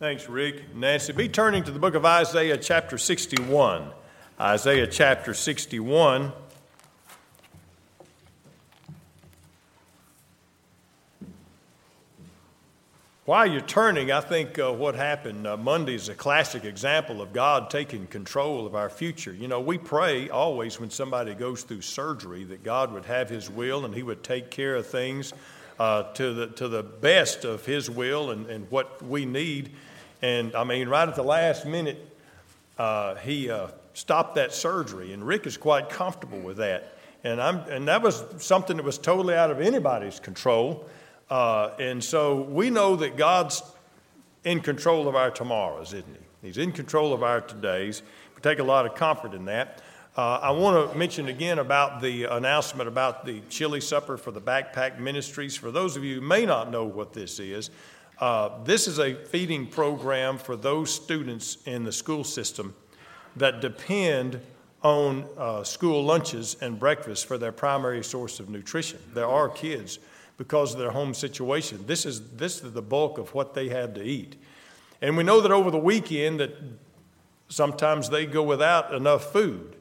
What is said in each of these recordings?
Thanks, Rick. Nancy, be turning to the book of Isaiah, chapter 61. Isaiah, chapter 61. While you're turning, I think uh, what happened uh, Monday is a classic example of God taking control of our future. You know, we pray always when somebody goes through surgery that God would have His will and He would take care of things uh, to, the, to the best of His will and, and what we need. And I mean, right at the last minute, uh, He uh, stopped that surgery, and Rick is quite comfortable with that. And, I'm, and that was something that was totally out of anybody's control. Uh, and so we know that God's in control of our tomorrows, isn't He? He's in control of our todays. We take a lot of comfort in that. Uh, I want to mention again about the announcement about the chili supper for the backpack ministries. For those of you who may not know what this is, uh, this is a feeding program for those students in the school system that depend on uh, school lunches and breakfast for their primary source of nutrition. There are kids because of their home situation. This is, this is the bulk of what they have to eat. And we know that over the weekend that sometimes they go without enough food.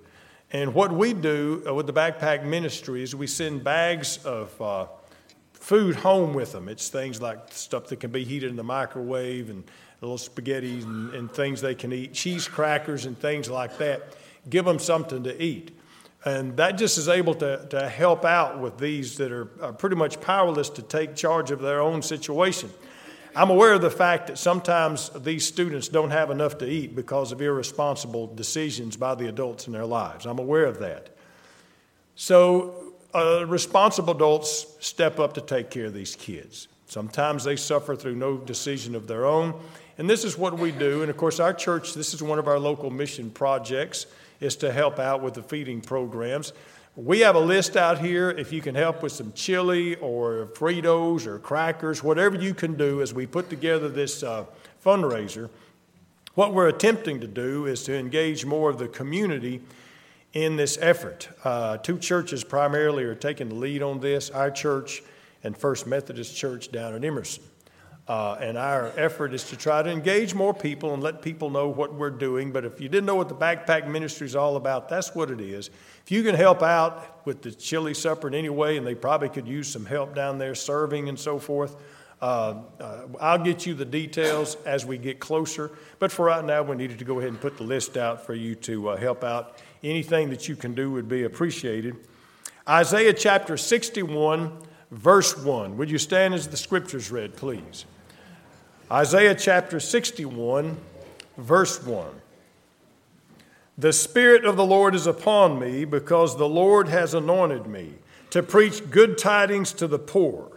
And what we do uh, with the backpack ministry is we send bags of uh, food home with them. It's things like stuff that can be heated in the microwave and little spaghetti and, and things they can eat, cheese crackers and things like that. Give them something to eat. And that just is able to, to help out with these that are, are pretty much powerless to take charge of their own situation. I'm aware of the fact that sometimes these students don't have enough to eat because of irresponsible decisions by the adults in their lives. I'm aware of that. So, uh, responsible adults step up to take care of these kids. Sometimes they suffer through no decision of their own. And this is what we do. And of course, our church, this is one of our local mission projects is to help out with the feeding programs. We have a list out here if you can help with some chili or Fritos or crackers, whatever you can do as we put together this uh, fundraiser. What we're attempting to do is to engage more of the community in this effort. Uh, two churches primarily are taking the lead on this our church and First Methodist Church down at Emerson. Uh, and our effort is to try to engage more people and let people know what we're doing. But if you didn't know what the backpack ministry is all about, that's what it is. If you can help out with the chili supper in any way, and they probably could use some help down there serving and so forth, uh, uh, I'll get you the details as we get closer. But for right now, we needed to go ahead and put the list out for you to uh, help out. Anything that you can do would be appreciated. Isaiah chapter 61, verse 1. Would you stand as the scriptures read, please? Isaiah chapter 61, verse 1. The Spirit of the Lord is upon me because the Lord has anointed me to preach good tidings to the poor.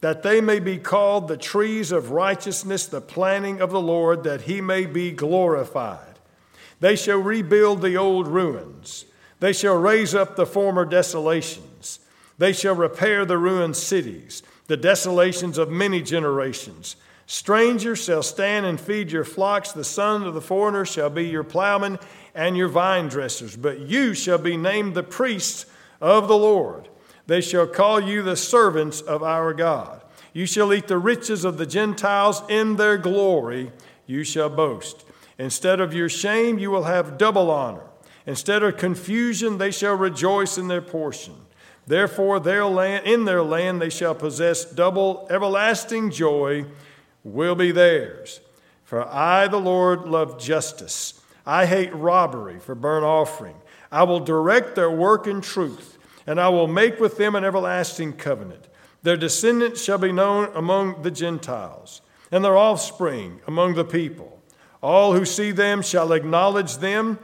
that they may be called the trees of righteousness, the planting of the Lord, that he may be glorified. They shall rebuild the old ruins. They shall raise up the former desolations. They shall repair the ruined cities, the desolations of many generations. Strangers shall stand and feed your flocks. The son of the foreigner shall be your plowmen and your vine dressers. But you shall be named the priests of the Lord. They shall call you the servants of our God. You shall eat the riches of the Gentiles in their glory. You shall boast. Instead of your shame, you will have double honor. Instead of confusion, they shall rejoice in their portion. Therefore, their land, in their land they shall possess double everlasting joy will be theirs. For I, the Lord, love justice. I hate robbery for burnt offering. I will direct their work in truth, and I will make with them an everlasting covenant. Their descendants shall be known among the Gentiles, and their offspring among the people. All who see them shall acknowledge them,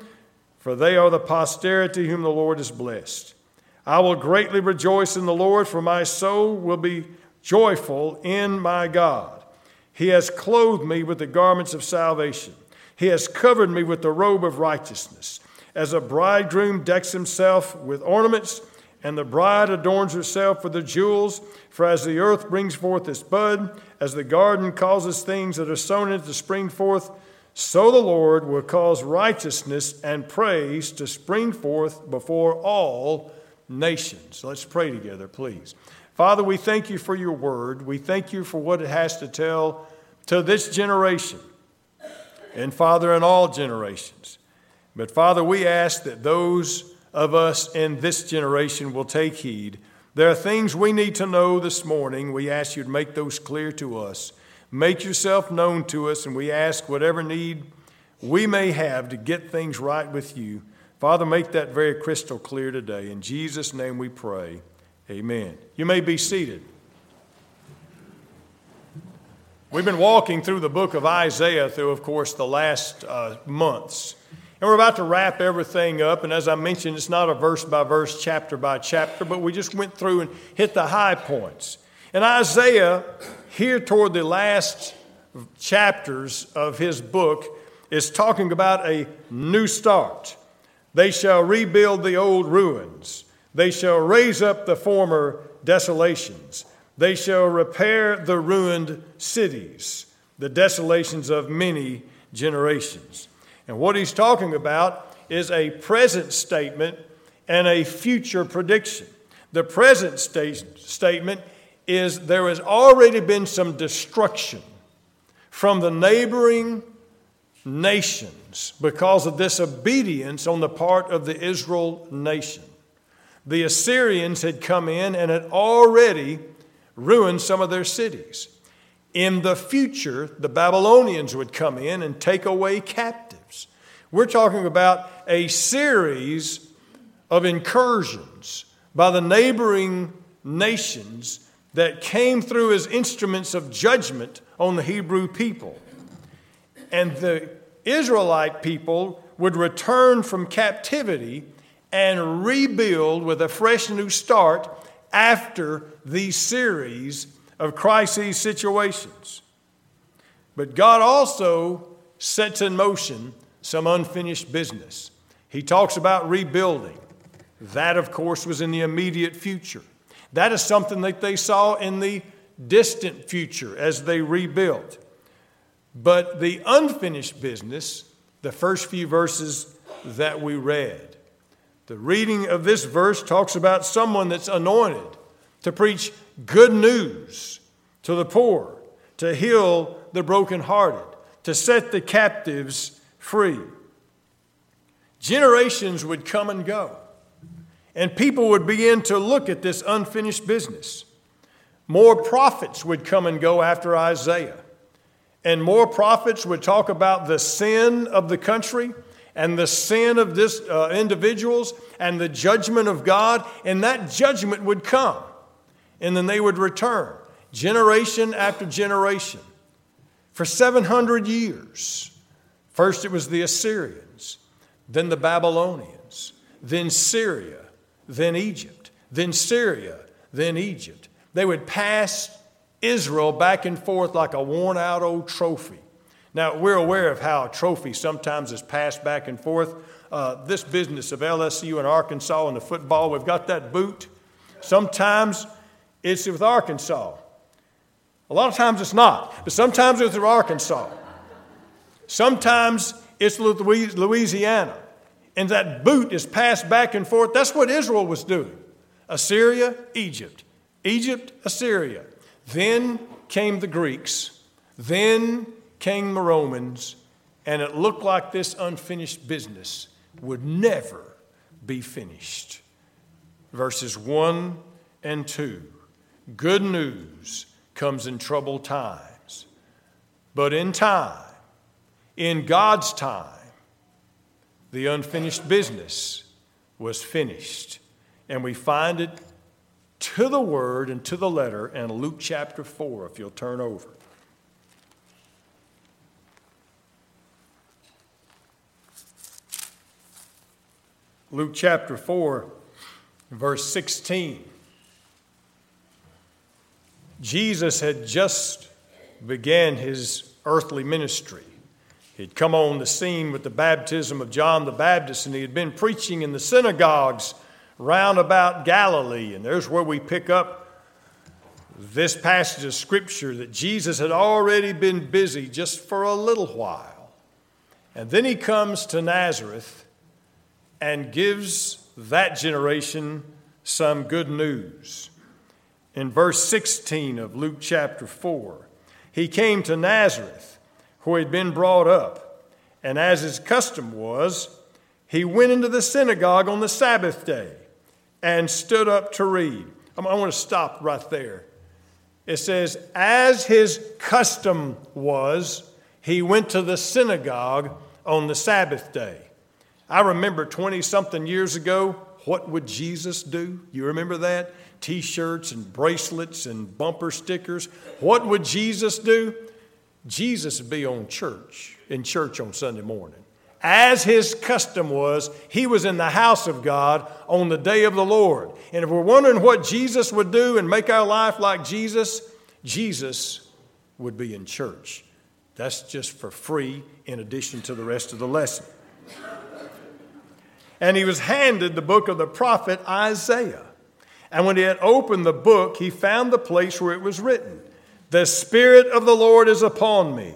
for they are the posterity whom the Lord has blessed. I will greatly rejoice in the Lord, for my soul will be joyful in my God. He has clothed me with the garments of salvation. He has covered me with the robe of righteousness. As a bridegroom decks himself with ornaments, and the bride adorns herself with the jewels. For as the earth brings forth its bud, as the garden causes things that are sown in it to spring forth, so the Lord will cause righteousness and praise to spring forth before all nations. Let's pray together, please. Father, we thank you for your word. We thank you for what it has to tell to this generation, and Father, in all generations. But Father, we ask that those of us in this generation will take heed. There are things we need to know this morning. We ask you to make those clear to us. Make yourself known to us, and we ask whatever need we may have to get things right with you. Father, make that very crystal clear today. In Jesus' name we pray. Amen. You may be seated. We've been walking through the book of Isaiah through, of course, the last uh, months. And we're about to wrap everything up. And as I mentioned, it's not a verse by verse, chapter by chapter, but we just went through and hit the high points. And Isaiah, here toward the last chapters of his book, is talking about a new start. They shall rebuild the old ruins, they shall raise up the former desolations. They shall repair the ruined cities, the desolations of many generations. And what he's talking about is a present statement and a future prediction. The present state, statement is there has already been some destruction from the neighboring nations because of disobedience on the part of the Israel nation. The Assyrians had come in and had already ruined some of their cities. In the future, the Babylonians would come in and take away captives. We're talking about a series of incursions by the neighboring nations that came through as instruments of judgment on the Hebrew people. And the Israelite people would return from captivity and rebuild with a fresh new start after these series of crises situations. But God also sets in motion some unfinished business. He talks about rebuilding. That, of course, was in the immediate future. That is something that they saw in the distant future as they rebuilt. But the unfinished business, the first few verses that we read, the reading of this verse talks about someone that's anointed to preach good news to the poor, to heal the brokenhearted, to set the captives free. Generations would come and go, and people would begin to look at this unfinished business. More prophets would come and go after Isaiah, and more prophets would talk about the sin of the country and the sin of this uh, individuals and the judgment of God, and that judgment would come and then they would return generation after generation for 700 years. First, it was the Assyrians, then the Babylonians, then Syria, then Egypt, then Syria, then Egypt. They would pass Israel back and forth like a worn out old trophy. Now, we're aware of how a trophy sometimes is passed back and forth. Uh, this business of LSU and Arkansas and the football, we've got that boot. Sometimes it's with Arkansas. A lot of times it's not, but sometimes it's with Arkansas. Sometimes it's Louisiana. And that boot is passed back and forth. That's what Israel was doing Assyria, Egypt. Egypt, Assyria. Then came the Greeks. Then came the Romans. And it looked like this unfinished business would never be finished. Verses 1 and 2. Good news comes in troubled times. But in time, in God's time, the unfinished business was finished. And we find it to the word and to the letter in Luke chapter 4, if you'll turn over. Luke chapter 4, verse 16. Jesus had just began his earthly ministry. He'd come on the scene with the baptism of John the Baptist, and he had been preaching in the synagogues round about Galilee. And there's where we pick up this passage of Scripture that Jesus had already been busy just for a little while. And then he comes to Nazareth and gives that generation some good news. In verse 16 of Luke chapter 4, he came to Nazareth, where he'd been brought up, and as his custom was, he went into the synagogue on the Sabbath day and stood up to read. I want to stop right there. It says, as his custom was, he went to the synagogue on the Sabbath day. I remember 20 something years ago, what would Jesus do? You remember that? T shirts and bracelets and bumper stickers. What would Jesus do? Jesus would be on church, in church on Sunday morning. As his custom was, he was in the house of God on the day of the Lord. And if we're wondering what Jesus would do and make our life like Jesus, Jesus would be in church. That's just for free in addition to the rest of the lesson and he was handed the book of the prophet Isaiah. And when he had opened the book, he found the place where it was written The Spirit of the Lord is upon me,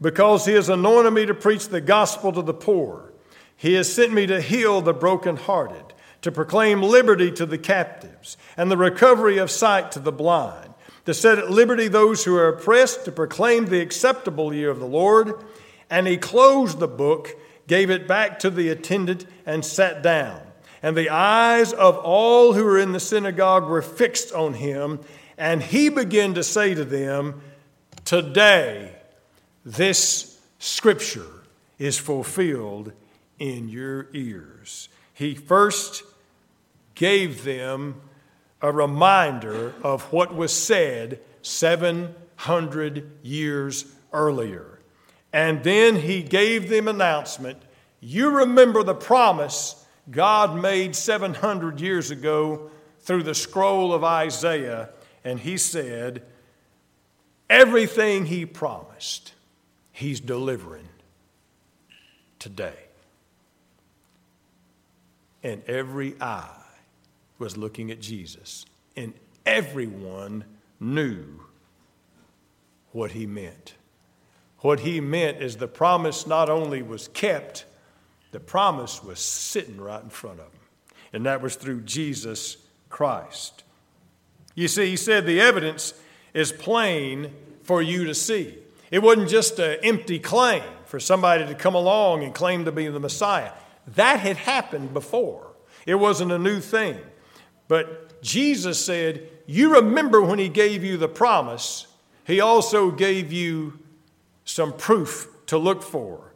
because he has anointed me to preach the gospel to the poor. He has sent me to heal the brokenhearted, to proclaim liberty to the captives, and the recovery of sight to the blind, to set at liberty those who are oppressed, to proclaim the acceptable year of the Lord. And he closed the book gave it back to the attendant, and sat down. And the eyes of all who were in the synagogue were fixed on him, and he began to say to them, Today, this scripture is fulfilled in your ears. He first gave them a reminder of what was said 700 years earlier. And then he gave them announcement. You remember the promise God made 700 years ago through the scroll of Isaiah, and he said, Everything he promised, he's delivering today. And every eye was looking at Jesus, and everyone knew what he meant. What he meant is the promise not only was kept, the promise was sitting right in front of him. And that was through Jesus Christ. You see, he said the evidence is plain for you to see. It wasn't just an empty claim for somebody to come along and claim to be the Messiah. That had happened before, it wasn't a new thing. But Jesus said, You remember when he gave you the promise, he also gave you some proof to look for.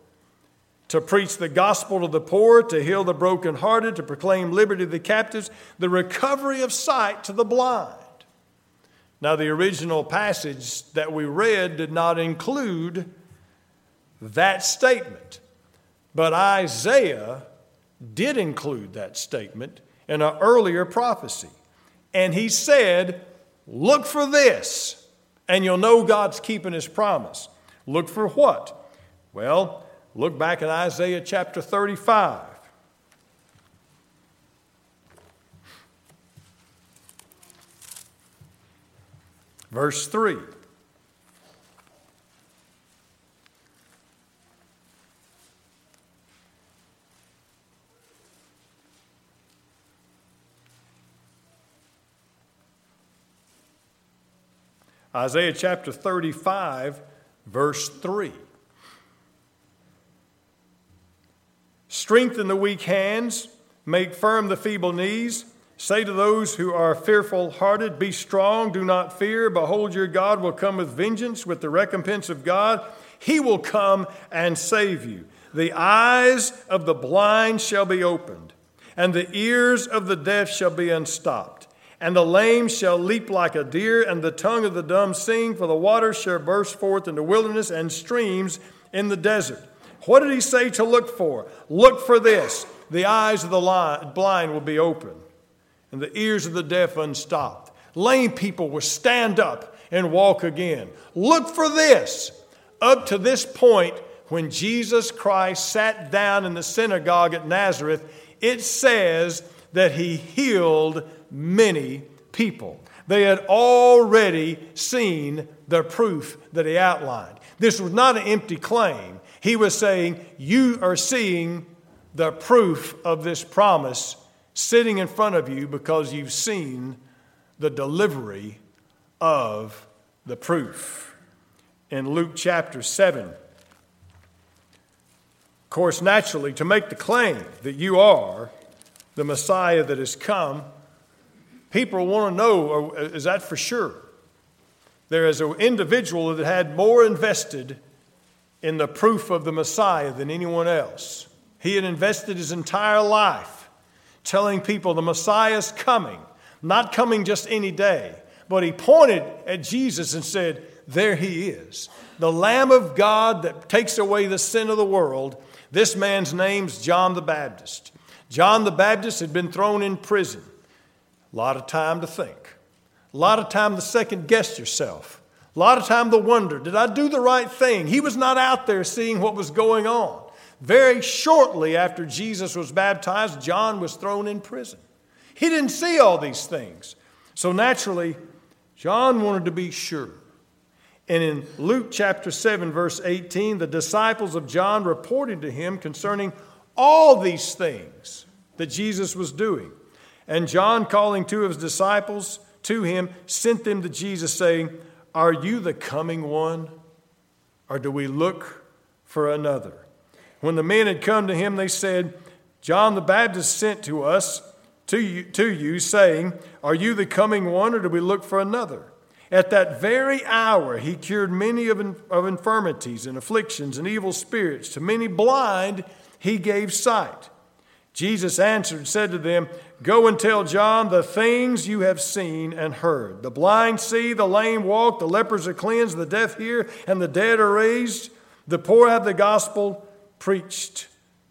To preach the gospel to the poor, to heal the brokenhearted, to proclaim liberty to the captives, the recovery of sight to the blind. Now, the original passage that we read did not include that statement, but Isaiah did include that statement in an earlier prophecy. And he said, Look for this, and you'll know God's keeping his promise. Look for what? Well, look back in Isaiah chapter 35. Verse 3. Isaiah chapter 35 verse 3. Strengthen the weak hands, make firm the feeble knees. Say to those who are fearful hearted, Be strong, do not fear. Behold, your God will come with vengeance, with the recompense of God. He will come and save you. The eyes of the blind shall be opened, and the ears of the deaf shall be unstopped. And the lame shall leap like a deer, and the tongue of the dumb sing, for the waters shall burst forth in the wilderness and streams in the desert. What did he say to look for? Look for this the eyes of the blind will be open, and the ears of the deaf unstopped. Lame people will stand up and walk again. Look for this. Up to this point, when Jesus Christ sat down in the synagogue at Nazareth, it says that he healed many people. They had already seen the proof that he outlined. This was not an empty claim. He was saying, You are seeing the proof of this promise sitting in front of you because you've seen the delivery of the proof. In Luke chapter 7, of course, naturally, to make the claim that you are the Messiah that has come, people want to know oh, is that for sure? There is an individual that had more invested in the proof of the Messiah than anyone else. He had invested his entire life telling people the Messiah is coming, not coming just any day, but he pointed at Jesus and said, There he is, the Lamb of God that takes away the sin of the world. This man's name's John the Baptist. John the Baptist had been thrown in prison. A lot of time to think, a lot of time to second guess yourself, a lot of time to wonder, did I do the right thing? He was not out there seeing what was going on. Very shortly after Jesus was baptized, John was thrown in prison. He didn't see all these things. So naturally, John wanted to be sure. And in Luke chapter 7, verse 18, the disciples of John reported to him concerning all these things that Jesus was doing. And John, calling two of his disciples to him, sent them to Jesus, saying, Are you the coming one, or do we look for another? When the men had come to him, they said, John the Baptist sent to us, to you, to you, saying, Are you the coming one, or do we look for another? At that very hour, he cured many of, of infirmities and afflictions and evil spirits. To many blind, he gave sight. Jesus answered and said to them, Go and tell John the things you have seen and heard. The blind see, the lame walk, the lepers are cleansed, the deaf hear, and the dead are raised. The poor have the gospel preached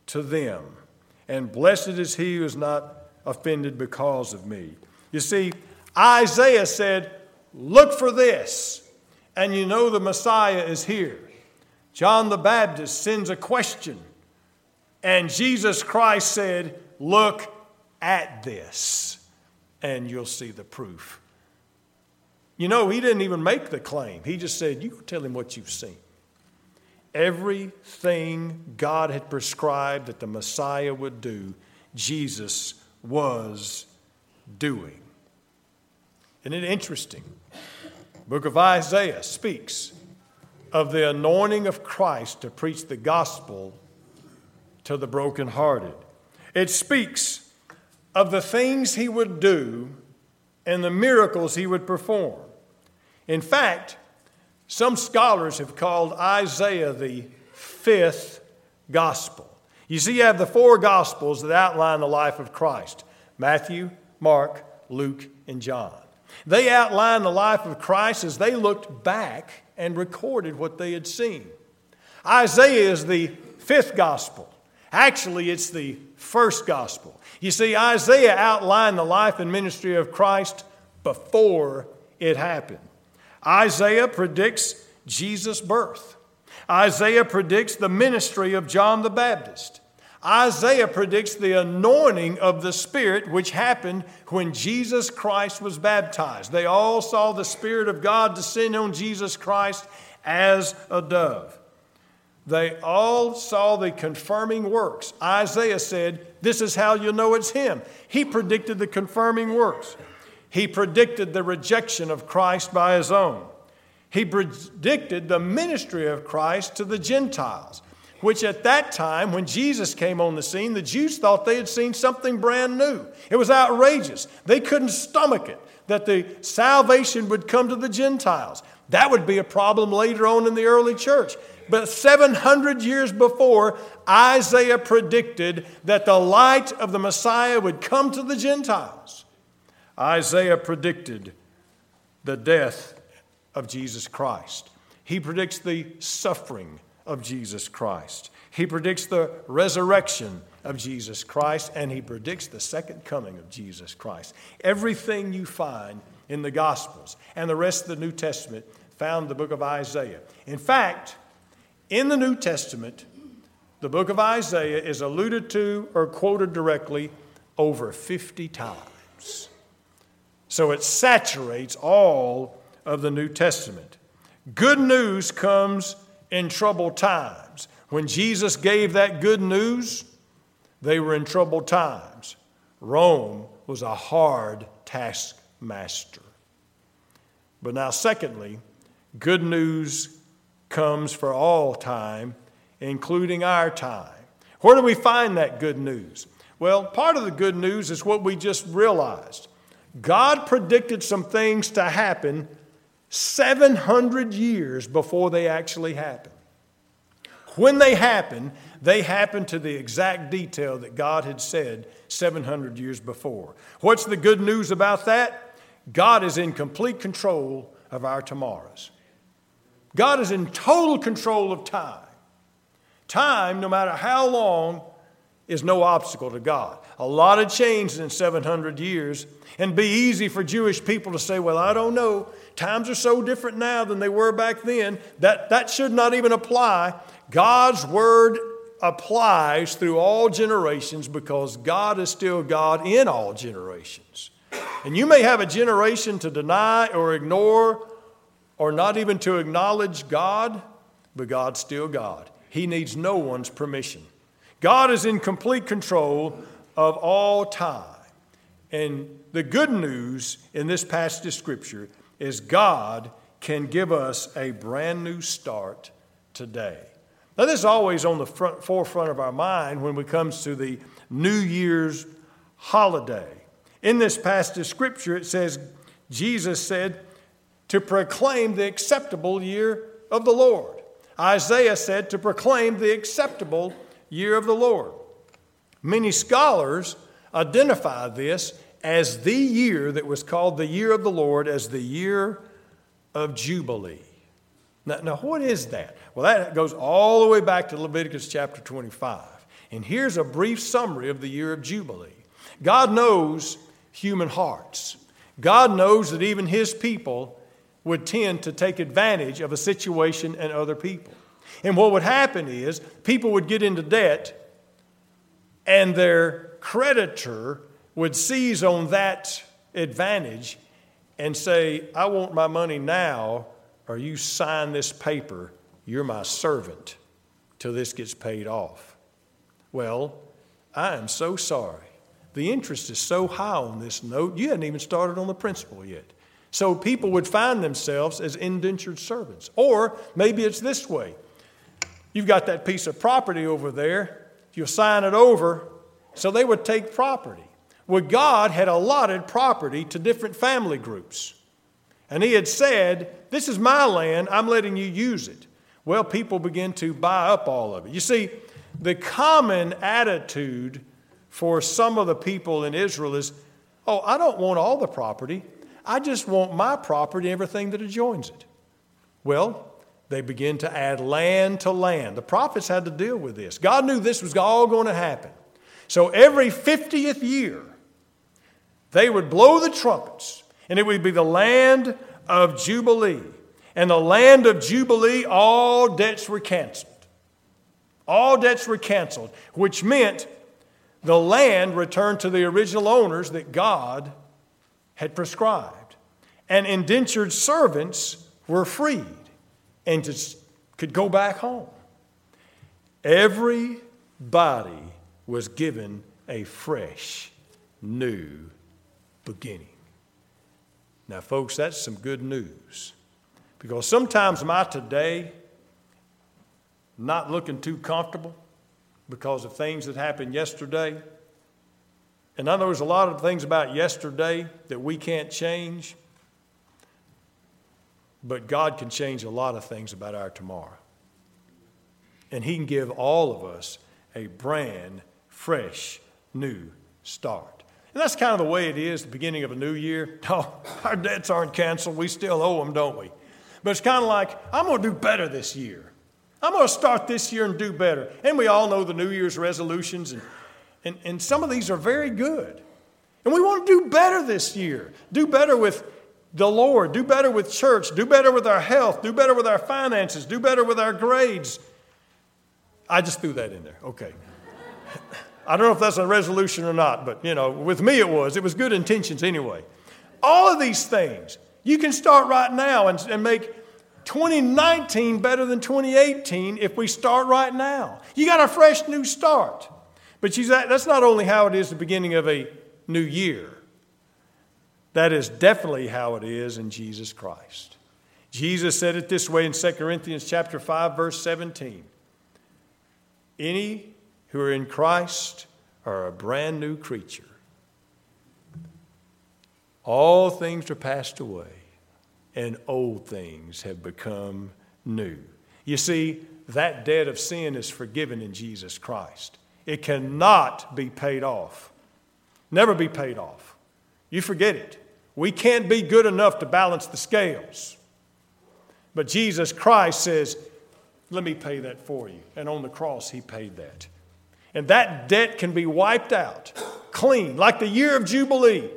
to them. And blessed is he who is not offended because of me. You see, Isaiah said, Look for this, and you know the Messiah is here. John the Baptist sends a question, and Jesus Christ said, Look at this, and you'll see the proof. You know, he didn't even make the claim. He just said, You tell him what you've seen. Everything God had prescribed that the Messiah would do, Jesus was doing. Isn't it interesting? book of Isaiah speaks of the anointing of Christ to preach the gospel to the brokenhearted. It speaks of the things he would do and the miracles he would perform. In fact, some scholars have called Isaiah the fifth gospel. You see, you have the four gospels that outline the life of Christ Matthew, Mark, Luke, and John. They outline the life of Christ as they looked back and recorded what they had seen. Isaiah is the fifth gospel. Actually, it's the first gospel. You see, Isaiah outlined the life and ministry of Christ before it happened. Isaiah predicts Jesus' birth. Isaiah predicts the ministry of John the Baptist. Isaiah predicts the anointing of the Spirit, which happened when Jesus Christ was baptized. They all saw the Spirit of God descend on Jesus Christ as a dove. They all saw the confirming works. Isaiah said, This is how you know it's him. He predicted the confirming works. He predicted the rejection of Christ by his own. He predicted the ministry of Christ to the Gentiles, which at that time, when Jesus came on the scene, the Jews thought they had seen something brand new. It was outrageous. They couldn't stomach it that the salvation would come to the Gentiles. That would be a problem later on in the early church. But 700 years before, Isaiah predicted that the light of the Messiah would come to the Gentiles. Isaiah predicted the death of Jesus Christ. He predicts the suffering of Jesus Christ. He predicts the resurrection of Jesus Christ, and he predicts the second coming of Jesus Christ. Everything you find in the Gospels and the rest of the New Testament found the book of Isaiah. In fact, In the New Testament, the book of Isaiah is alluded to or quoted directly over 50 times. So it saturates all of the New Testament. Good news comes in troubled times. When Jesus gave that good news, they were in troubled times. Rome was a hard taskmaster. But now, secondly, good news comes for all time, including our time. Where do we find that good news? Well, part of the good news is what we just realized. God predicted some things to happen 700 years before they actually happened. When they happen, they happen to the exact detail that God had said 700 years before. What's the good news about that? God is in complete control of our tomorrows. God is in total control of time. Time, no matter how long, is no obstacle to God. A lot of changed in 700 years, and be easy for Jewish people to say, Well, I don't know. Times are so different now than they were back then. That, that should not even apply. God's word applies through all generations because God is still God in all generations. And you may have a generation to deny or ignore or not even to acknowledge God, but God's still God. He needs no one's permission. God is in complete control of all time. And the good news in this passage of Scripture is God can give us a brand new start today. Now, this is always on the front, forefront of our mind when it comes to the New Year's holiday. In this passage of Scripture, it says, Jesus said, to proclaim the acceptable year of the Lord. Isaiah said, to proclaim the acceptable year of the Lord. Many scholars identify this as the year that was called the year of the Lord, as the year of Jubilee. Now, now, what is that? Well, that goes all the way back to Leviticus chapter 25. And here's a brief summary of the year of Jubilee. God knows human hearts. God knows that even His people would tend to take advantage of a situation and other people. And what would happen is people would get into debt, and their creditor would seize on that advantage and say, I want my money now, or you sign this paper, you're my servant till this gets paid off. Well, I am so sorry. The interest is so high on this note, you hadn't even started on the principal yet. So people would find themselves as indentured servants. Or maybe it's this way you've got that piece of property over there, you'll sign it over, so they would take property. Well, God had allotted property to different family groups. And He had said, This is my land, I'm letting you use it. Well, people begin to buy up all of it. You see, the common attitude for some of the people in Israel is, Oh, I don't want all the property. I just want my property and everything that adjoins it. Well, they begin to add land to land. The prophets had to deal with this. God knew this was all going to happen. So every 50th year, they would blow the trumpets, and it would be the land of Jubilee. And the land of Jubilee, all debts were canceled. All debts were canceled, which meant the land returned to the original owners that God had prescribed. And indentured servants were freed and just could go back home. Everybody was given a fresh, new beginning. Now, folks, that's some good news. Because sometimes my today, not looking too comfortable because of things that happened yesterday, and I know there's a lot of things about yesterday that we can't change. But God can change a lot of things about our tomorrow. And He can give all of us a brand, fresh, new start. And that's kind of the way it is the beginning of a new year. No, our debts aren't canceled. We still owe them, don't we? But it's kind of like, I'm going to do better this year. I'm going to start this year and do better. And we all know the New Year's resolutions, and, and, and some of these are very good. And we want to do better this year. Do better with the Lord, do better with church, do better with our health, do better with our finances, do better with our grades. I just threw that in there. Okay. I don't know if that's a resolution or not, but you know, with me it was. It was good intentions anyway. All of these things, you can start right now and, and make 2019 better than 2018 if we start right now. You got a fresh new start. But you, that's not only how it is the beginning of a new year. That is definitely how it is in Jesus Christ. Jesus said it this way in 2 Corinthians chapter 5 verse 17. Any who are in Christ are a brand new creature. All things are passed away and old things have become new. You see, that debt of sin is forgiven in Jesus Christ. It cannot be paid off. Never be paid off. You forget it. We can't be good enough to balance the scales. But Jesus Christ says, Let me pay that for you. And on the cross, He paid that. And that debt can be wiped out clean, like the year of Jubilee.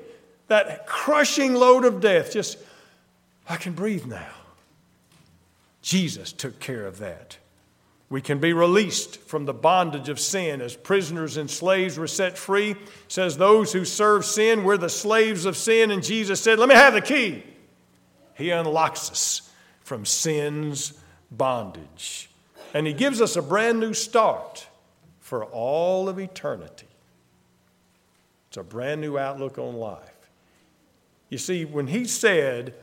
That crushing load of death, just, I can breathe now. Jesus took care of that. We can be released from the bondage of sin as prisoners and slaves were set free. It says those who serve sin, we're the slaves of sin. And Jesus said, Let me have the key. He unlocks us from sin's bondage. And He gives us a brand new start for all of eternity. It's a brand new outlook on life. You see, when He said,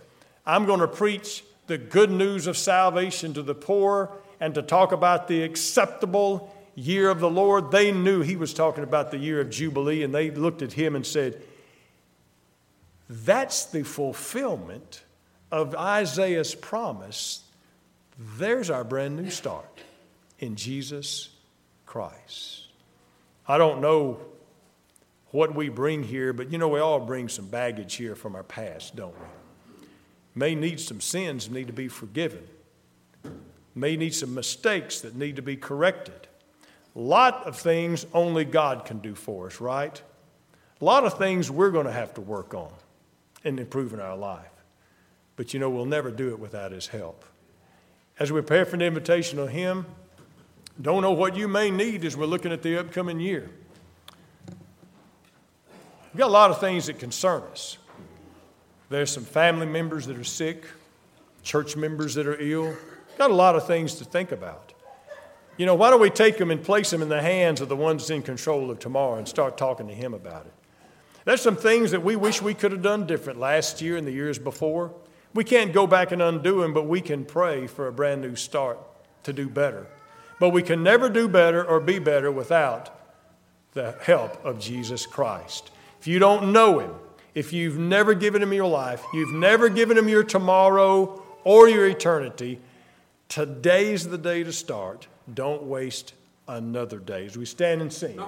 I'm going to preach the good news of salvation to the poor and to talk about the acceptable year of the Lord, they knew he was talking about the year of Jubilee, and they looked at him and said, That's the fulfillment of Isaiah's promise. There's our brand new start in Jesus Christ. I don't know what we bring here, but you know, we all bring some baggage here from our past, don't we? May need some sins need to be forgiven may need some mistakes that need to be corrected. A lot of things only God can do for us, right? A lot of things we're going to have to work on in improving our life. But you know, we'll never do it without His help. As we prepare for invitation of Him, don't know what you may need as we're looking at the upcoming year. We've got a lot of things that concern us. There's some family members that are sick, church members that are ill, Got a lot of things to think about. You know, why don't we take them and place them in the hands of the ones in control of tomorrow and start talking to Him about it? There's some things that we wish we could have done different last year and the years before. We can't go back and undo them, but we can pray for a brand new start to do better. But we can never do better or be better without the help of Jesus Christ. If you don't know Him, if you've never given Him your life, you've never given Him your tomorrow or your eternity, Today's the day to start. Don't waste another day. As we stand and sing.